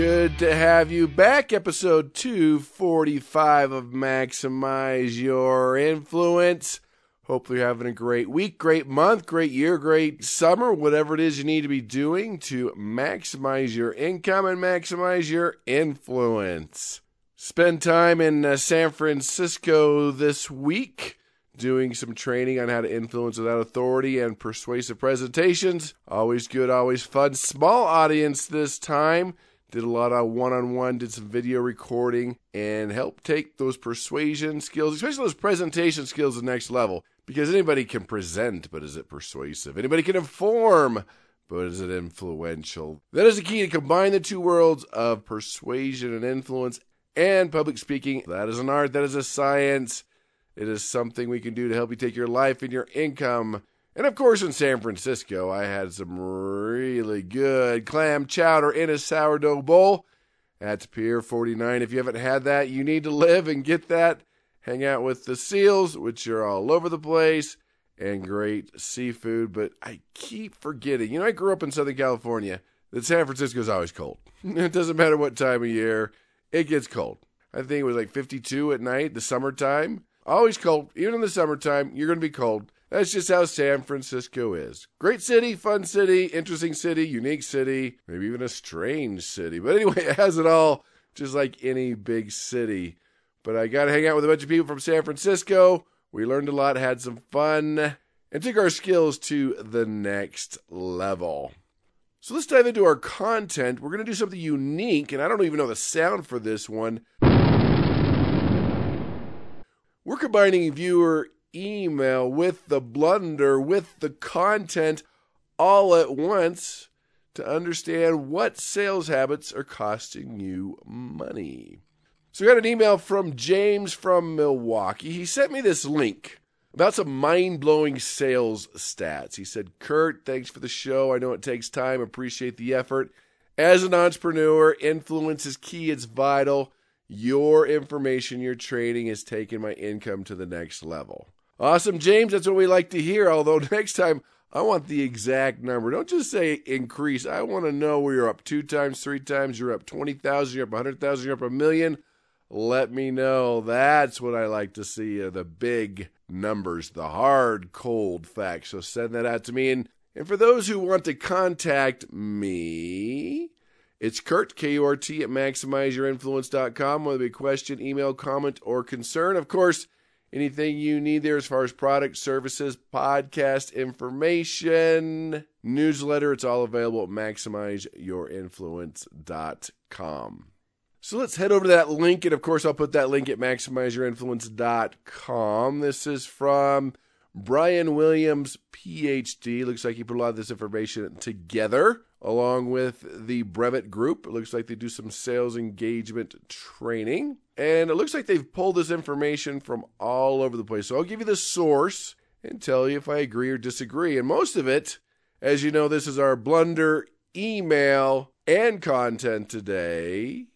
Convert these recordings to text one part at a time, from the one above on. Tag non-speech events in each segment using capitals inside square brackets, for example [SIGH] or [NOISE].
Good to have you back. Episode 245 of Maximize Your Influence. Hopefully, you're having a great week, great month, great year, great summer, whatever it is you need to be doing to maximize your income and maximize your influence. Spend time in uh, San Francisco this week doing some training on how to influence without authority and persuasive presentations. Always good, always fun. Small audience this time did a lot of one on one, did some video recording, and helped take those persuasion skills, especially those presentation skills, to the next level. Because anybody can present, but is it persuasive? Anybody can inform, but is it influential? That is the key to combine the two worlds of persuasion and influence and public speaking. That is an art, that is a science. It is something we can do to help you take your life and your income and of course, in San Francisco, I had some really good clam chowder in a sourdough bowl at Pier 49. If you haven't had that, you need to live and get that. Hang out with the seals, which are all over the place, and great seafood. But I keep forgetting. You know, I grew up in Southern California, that San Francisco is always cold. [LAUGHS] it doesn't matter what time of year, it gets cold. I think it was like 52 at night, the summertime. Always cold. Even in the summertime, you're going to be cold. That's just how San Francisco is. Great city, fun city, interesting city, unique city, maybe even a strange city. But anyway, [LAUGHS] it has it all, just like any big city. But I got to hang out with a bunch of people from San Francisco. We learned a lot, had some fun, and took our skills to the next level. So let's dive into our content. We're going to do something unique, and I don't even know the sound for this one. We're combining viewer email, with the blunder, with the content all at once to understand what sales habits are costing you money. So, we got an email from James from Milwaukee. He sent me this link about some mind blowing sales stats. He said, Kurt, thanks for the show. I know it takes time, appreciate the effort. As an entrepreneur, influence is key, it's vital. Your information, your training has taken my income to the next level. Awesome, James. That's what we like to hear. Although [LAUGHS] next time, I want the exact number. Don't just say increase. I want to know where you're up two times, three times, you're up 20,000, you're up 100,000, you're up a million. Let me know. That's what I like to see uh, the big numbers, the hard, cold facts. So send that out to me. And, and for those who want to contact me, it's Kurt, K U R T, at MaximizeYourInfluence.com. Whether it be question, email, comment, or concern. Of course, anything you need there as far as product, services, podcast information, newsletter. It's all available at maximizeyourinfluence.com. So let's head over to that link. And of course, I'll put that link at maximizeyourinfluence.com. This is from Brian Williams, PhD. Looks like he put a lot of this information together along with the Brevet Group. It looks like they do some sales engagement training. And it looks like they've pulled this information from all over the place. So I'll give you the source and tell you if I agree or disagree. And most of it, as you know, this is our blunder email and content today.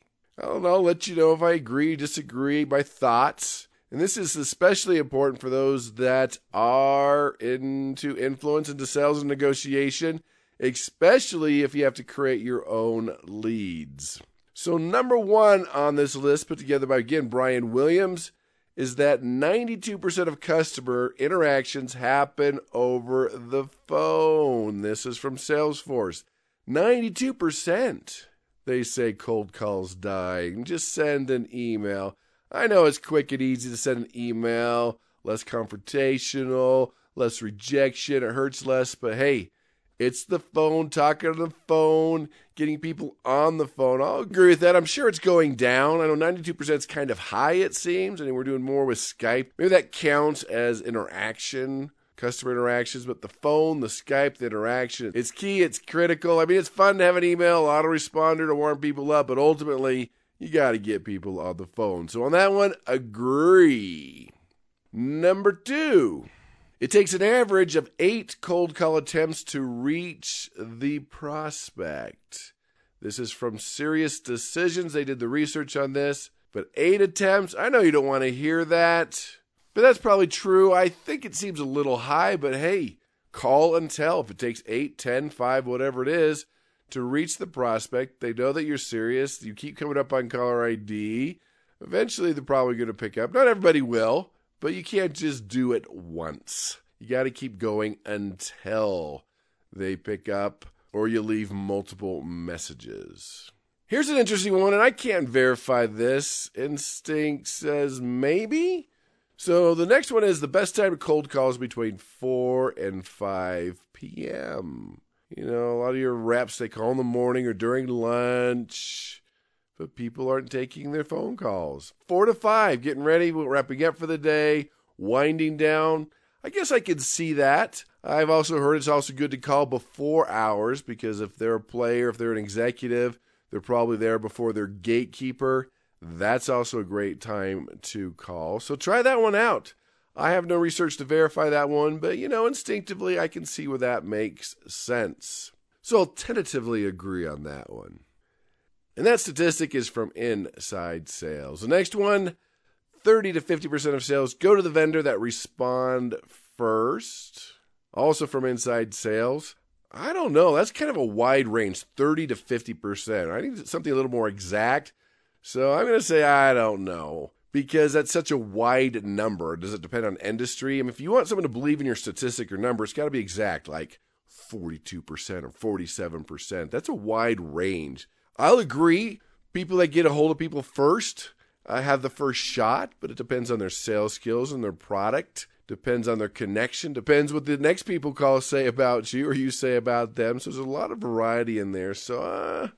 I'll, I'll let you know if I agree, disagree, my thoughts. And this is especially important for those that are into influence, into sales and negotiation especially if you have to create your own leads. So, number one on this list, put together by again Brian Williams, is that 92% of customer interactions happen over the phone. This is from Salesforce. 92%. They say cold calls dying. Just send an email. I know it's quick and easy to send an email, less confrontational, less rejection, it hurts less, but hey, it's the phone, talking on the phone, getting people on the phone. I'll agree with that. I'm sure it's going down. I know 92% is kind of high, it seems. I mean, we're doing more with Skype. Maybe that counts as interaction, customer interactions, but the phone, the Skype, the interaction, it's key, it's critical. I mean, it's fun to have an email, autoresponder to warm people up, but ultimately, You got to get people on the phone. So on that one, agree. Number two, it takes an average of eight cold call attempts to reach the prospect. This is from SiriusDecisions. They did the research on this. But eight attempts, I know you don't want to hear that, but that's probably true. I think it seems a little high, but hey, call and tell. If it takes eight, ten, five, whatever it is, to reach the prospect, they know that you're serious. You keep coming up on caller ID. Eventually, they're probably going to pick up. Not everybody will, but you can't just do it once. You got to keep going until they pick up or you leave multiple messages. Here's an interesting one, and I can't verify this. Instinct says maybe. So the next one is the best time to cold calls between 4 and 5 p.m. You know, a lot of your reps, they call in the morning or during lunch, but people aren't taking their phone calls. 4 to 5, getting ready, wrapping up for the day, winding down. I guess I could see that. I've also heard it's also good to call before hours because if they're a player, if they're an executive, they're probably there before their gatekeeper. That's also a great time to call. So try that one out. I have no research to verify that one, but you know, instinctively, I can see where that makes sense. So I'll tentatively agree on that one. And that statistic is from Inside Sales. The next one 30 to 50% of sales go to the vendor that respond first. Also from Inside Sales. I don't know. That's kind of a wide range 30 to 50%. I need something a little more exact. So I'm going to say I don't know because that's such a wide number. Does it depend on industry? I mean, if you want someone to believe in your statistic or number, it's got to be exact, like 42% or 47%. That's a wide range. I'll agree. People that get a hold of people first uh, have the first shot, but it depends on their sales skills and their product. Depends on their connection. Depends what the next people call say about you or you say about them. So there's a lot of variety in there. So uh,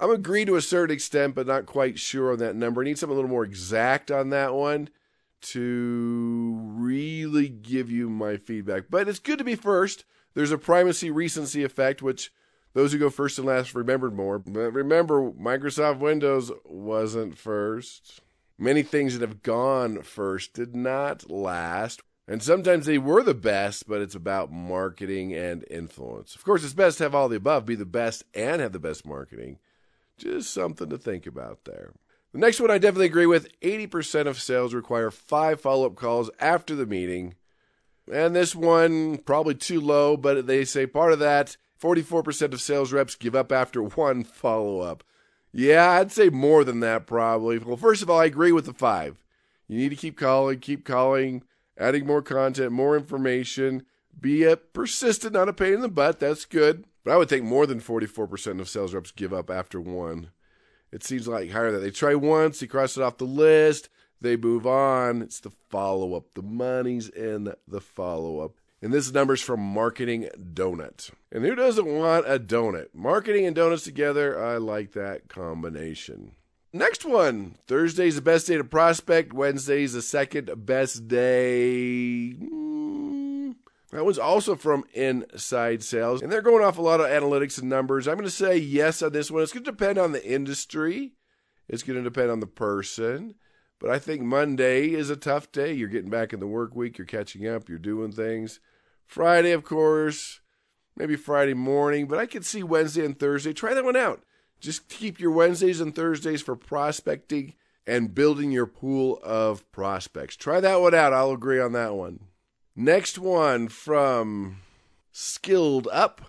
I'm agree to a certain extent, but not quite sure on that number. I need something a little more exact on that one to really give you my feedback. But it's good to be first. There's a primacy recency effect, which those who go first and last remembered more. But remember, Microsoft Windows wasn't first. Many things that have gone first did not last. And sometimes they were the best, but it's about marketing and influence. Of course, it's best to have all the above, be the best and have the best marketing. Just something to think about there. The next one I definitely agree with 80% of sales require five follow up calls after the meeting. And this one, probably too low, but they say part of that 44% of sales reps give up after one follow up. Yeah, I'd say more than that probably. Well, first of all, I agree with the five. You need to keep calling, keep calling, adding more content, more information. Be a persistent, not a pain in the butt. That's good. But I would think more than 44% of sales reps give up after one. It seems like higher that they try once, they cross it off the list, they move on. It's the follow up. The money's in the follow up. And this number's from Marketing Donut. And who doesn't want a donut? Marketing and donuts together, I like that combination. Next one Thursday's the best day to prospect, Wednesday's the second best day. Hmm. That one's also from Inside Sales. And they're going off a lot of analytics and numbers. I'm going to say yes on this one. It's going to depend on the industry, it's going to depend on the person. But I think Monday is a tough day. You're getting back in the work week, you're catching up, you're doing things. Friday, of course, maybe Friday morning, but I could see Wednesday and Thursday. Try that one out. Just keep your Wednesdays and Thursdays for prospecting and building your pool of prospects. Try that one out. I'll agree on that one. Next one from Skilled Up.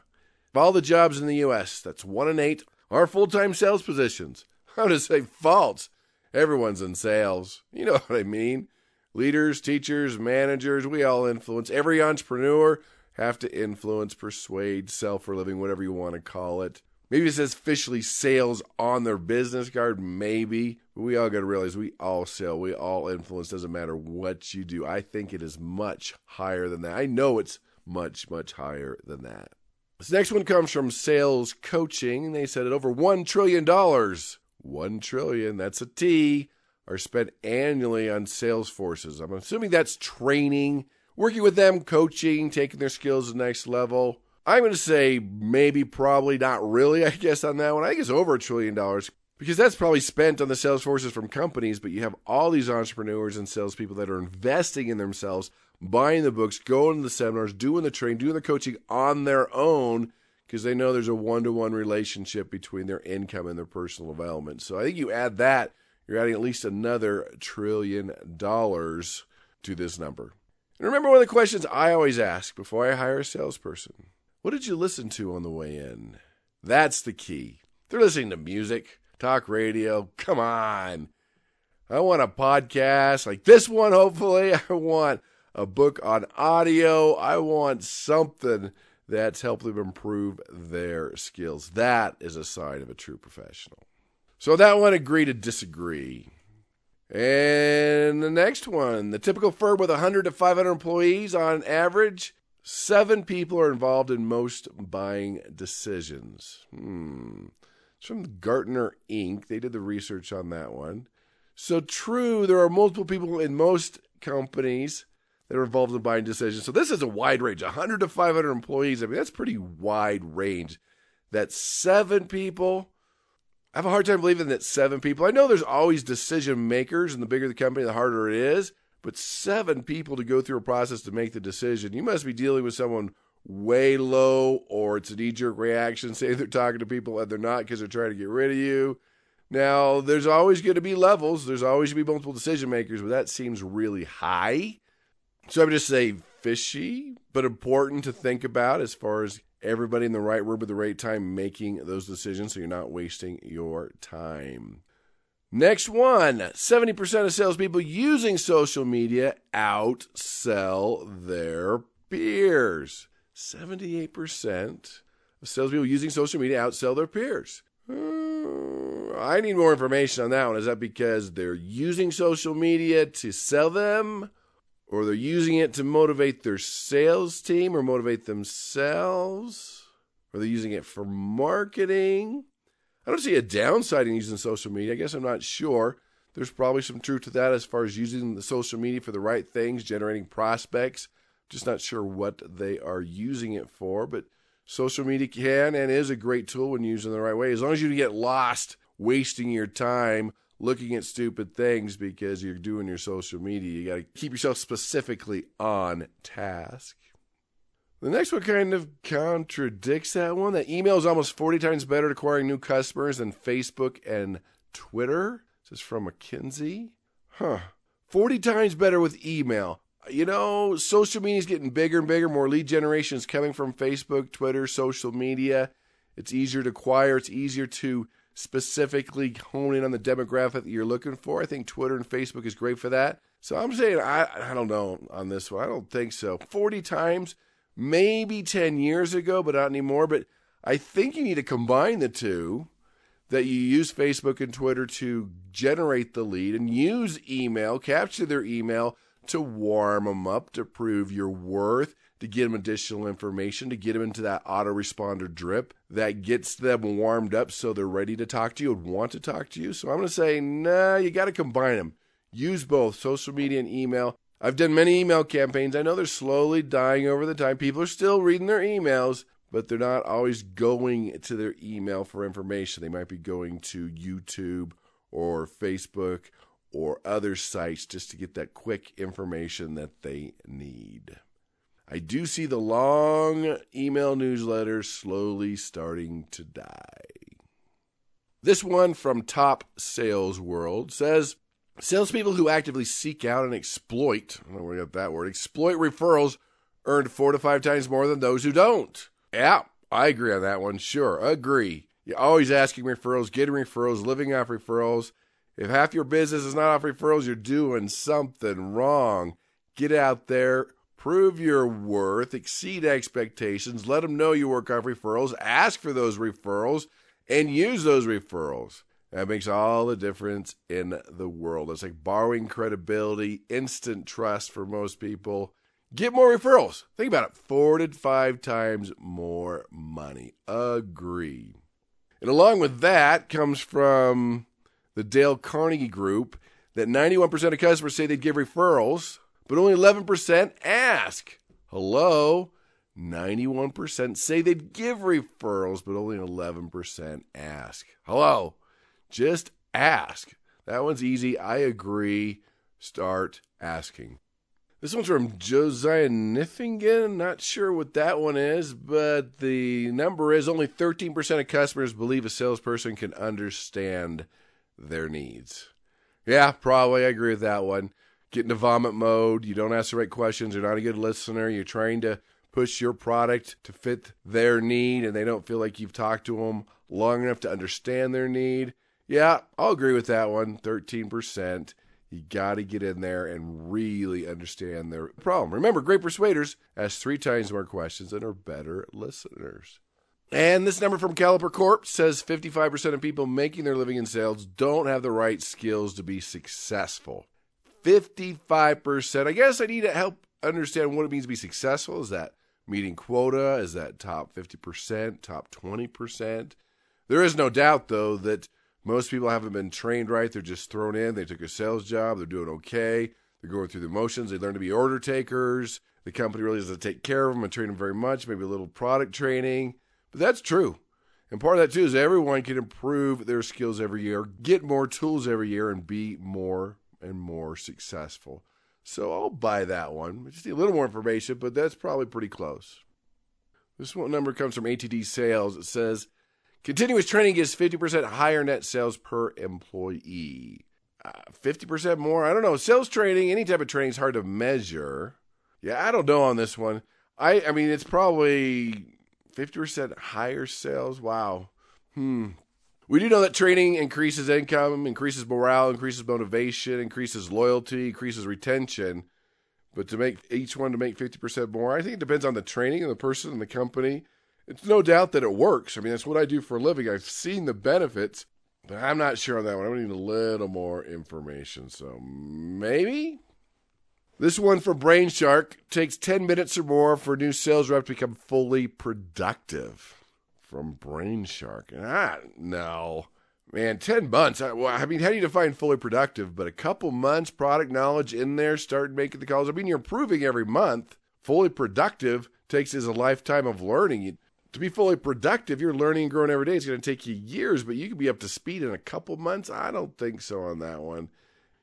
Of all the jobs in the U.S., that's one in eight, are full time sales positions. [LAUGHS] I would say false. Everyone's in sales. [LAUGHS] You know what I mean. Leaders, teachers, managers, we all influence. Every entrepreneur have to influence, persuade, sell for living, whatever you want to call it. Maybe it says officially sales on their business card, maybe. But we all got to realize we all sell, we all influence, doesn't matter what you do. I think it is much higher than that. I know it's much, much higher than that. This next one comes from Sales Coaching. They said it over $1 trillion 1 trillion, that's a T, are spent annually on sales forces. I'm assuming that's training, working with them, coaching, taking their skills to the next level. I'm going to say maybe, probably, not really, I guess, on that one. I think it's over a trillion dollars. because that's probably spent on the sales forces from companies, but you have all these entrepreneurs and salespeople that are investing in themselves, buying the books, going to the seminars, doing the training, doing the coaching on their own because they know there's a one to one relationship between their income and their personal development. So I think you add that, you're adding at least another trillion dollars to this number. And remember one of the questions I always ask before I hire a salesperson what did you listen to on the way in? That's the key. They're listening to music, talk radio. Come on. I want a podcast like this one, hopefully. [LAUGHS] I want a book on audio. I want something that's helped them improve their skills. That is a sign of a true professional. So that one agree to disagree. And the next one, the typical firm with 100 to 500 employees on average, seven people are involved in most buying decisions. Hmm. It's from Gartner Inc. They did the research on that one. So true, there are multiple people in most companies that are involved in buying decisions. So this is a wide range, 100 to 500 employees. I mean, that's pretty wide range. That seven people, I have a hard time believing that seven people. I know there's always decision makers, and the bigger the company, the harder it is. But seven people to go through a process to make the decision, you must be dealing with someone way low, or it's a knee jerk reaction. [LAUGHS] Say they're talking to people and they're not because they're trying to get rid of you. Now, there's always going to be levels. There's always going to be multiple decision makers, but that seems really high. So I would just say fishy, but important to think about as far as everybody in the right room at the right time making those decisions so you're not wasting your time. Next one 70% of salespeople using social media outsell their peers. 78% of salespeople using social media outsell their peers. Uh, I need more information on that one. Is that because they're using social media to sell them? Or they're using it to motivate their sales team or motivate themselves, or they're using it for marketing. I don't see a downside in using social media. I guess I'm not sure. There's probably some truth to that as far as using the social media for the right things, generating prospects. Just not sure what they are using it for, but social media can and is a great tool when used in the right way. As long as you get lost wasting your time looking at stupid things because you're doing your social media. You got to keep yourself specifically on task. The next one kind of contradicts that one. That email is almost 40 times better at acquiring new customers than Facebook and Twitter. This is from McKinsey. Huh. 40 times better with email. You know, social media is getting bigger and bigger. More lead generation is coming from Facebook, Twitter, social media. It's easier to acquire. It's easier to specifically hone in on the demographic that you're looking for. I think Twitter and Facebook is great for that. So I'm saying I I don't know on this one. I don't think so. 40 times, maybe 10 years ago, but not anymore. But I think you need to combine the two. That you use Facebook and Twitter to generate the lead and use email, capture their email to warm them up, to prove your worth, to get them additional information, to get them into that autoresponder drip that gets them warmed up so they're ready to talk to you and want to talk to you. So I'm going to say, nah, you got to combine them. Use both social media and email. I've done many email campaigns. I know they're slowly dying over the time. People are still reading their emails, but they're not always going to their email for information. They might be going to YouTube or Facebook or other sites just to get that quick information that they need. I do see the long email newsletters slowly starting to die. This one from Top Sales World says salespeople who actively seek out and exploit, I don't know where got that word, exploit referrals earned four to five times more than those who don't. Yeah, I agree on that one. Sure, agree. You're always asking referrals, getting referrals, living off referrals. If half your business is not off referrals, you're doing something wrong. Get out there, prove your worth, exceed expectations, let them know you work off referrals, ask for those referrals, and use those referrals. That makes all the difference in the world. It's like borrowing credibility, instant trust for most people. Get more referrals. Think about it. Four to five times more money. Agree. And along with that comes from the Dale Carnegie Group that 91% of customers say they'd give referrals but only 11% ask. Hello? 91% say they'd give referrals, but only 11% ask. Hello? Just ask. That one's easy. I agree. Start asking. This one's from Josiah Nithingen. Not sure what that one is, but the number is only 13% of customers believe a salesperson can understand their needs. Yeah, probably. I agree with that one. Get into vomit mode. You don't ask the right questions. You're not a good listener. You're trying to push your product to fit their need, and they don't feel like you've talked to them long enough to understand their need. Yeah, I'll agree with that one. 13%. You got to get in there and really understand their problem. Remember, great persuaders ask three times more questions and are better listeners. And this number from Caliper Corp says 55% of people making their living in sales don't have the right skills to be successful. 55%. I guess I need to help understand what it means to be successful. Is that meeting quota? Is that top 50%, top 20%? There is no doubt, though, that most people haven't been trained right. They're just thrown in. They took a sales job. They're doing okay. They're going through the motions. They learn to be order takers. The company really doesn't take care of them and train them very much, maybe a little product training. But that's true. And part of that, too, is everyone can improve their skills every year, get more tools every year, and be more and more successful. So I'll buy that one. Just need a little more information, but that's probably pretty close. This one number comes from ATD Sales. It says Continuous training gives 50% higher net sales per employee. Uh, 50% more? I don't know. Sales training, any type of training is hard to measure. Yeah, I don't know on this one. I, I mean, it's probably 50% higher sales. Wow. Hmm. We do know that training increases income, increases morale, increases motivation, increases loyalty, increases retention. But to make each one to make 50% more, I think it depends on the training and the person and the company it's no doubt that it works. I mean, that's what I do for a living. I've seen the benefits, but I'm not sure on that one. I need a little more information. So maybe this one for Brainshark takes 10 minutes or more for a new sales rep to become fully productive. From Brainshark. Ah, no. Man, 10 months. I, well, I mean, how do you define fully productive? But a couple months, product knowledge in there, start making the calls. I mean, you're improving every month. Fully productive takes is a lifetime of learning to be fully productive, you're learning and growing every day. It's going to take you years, but you can be up to speed in a couple months. I don't think so on that one.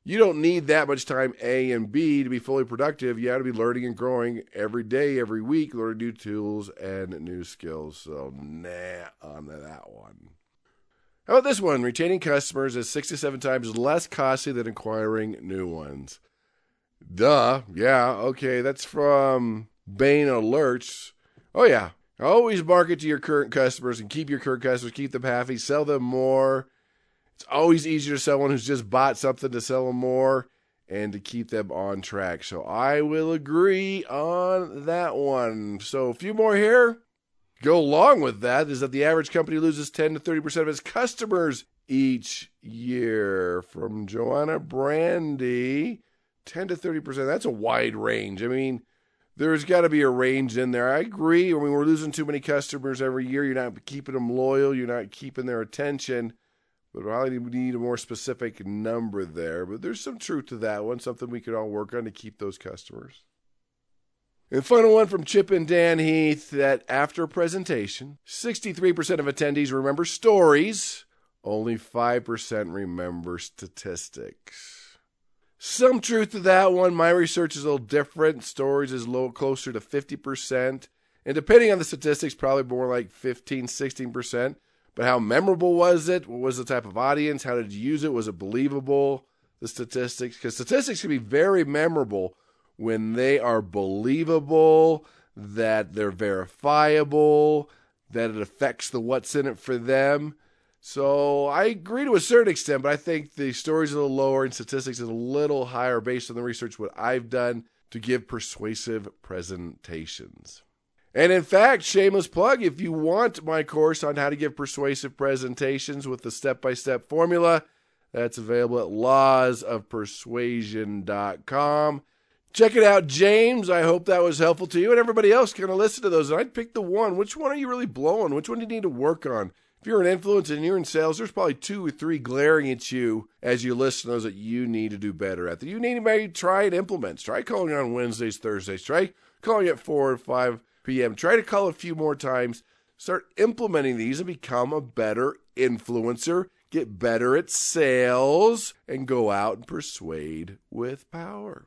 You don't need that much time A and B to be fully productive. You have to be learning and growing every day, every week, learning new tools and new skills. So, nah on that one. How about this one? Retaining customers is six to seven times less costly than acquiring new ones. Duh. Yeah. Okay. That's from Bain Alerts. Oh, yeah. Always market to your current customers and keep your current customers, keep them happy, sell them more. It's always easier to sell one who's just bought something to sell them more and to keep them on track. So I will agree on that one. So a few more here. Go along with that is that the average company loses 10 to 30% of its customers each year. From Joanna Brandi, 10 to 30%. That's a wide range. I mean, there's got to be a range in there. I agree. I mean, we're losing too many customers every year. You're not keeping them loyal. You're not keeping their attention. But probably need a more specific number there. But there's some truth to that one. Something we could all work on to keep those customers. And final one from Chip and Dan Heath that after presentation, 63% of attendees remember stories, only 5% remember statistics. Some truth to that one. My research is a little different. Stories is a little closer to 50%. And depending on the statistics, probably more like 15, 16%. But how memorable was it? What was the type of audience? How did you use it? Was it believable? The statistics? Because statistics can be very memorable when they are believable, that they're verifiable, that it affects the what's in it for them. So I agree to a certain extent, but I think the story's a little lower and statistics is a little higher based on the research what I've done to give persuasive presentations. And in fact, shameless plug, if you want my course on how to give persuasive presentations with the step-by-step formula, that's available at lawsofpersuasion.com. Check it out, James. I hope that was helpful to you and everybody else going to listen to those. And I'd pick the one. Which one are you really blowing? Which one do you need to work on? If you're an influence and you're in sales, there's probably two or three glaring at you as you listen to those that you need to do better at. That you need to maybe try and implement. Try calling on Wednesdays, Thursdays. Try calling at 4 or 5 p.m. Try to call a few more times. Start implementing these and become a better influencer. get better at sales, and go out and persuade with power.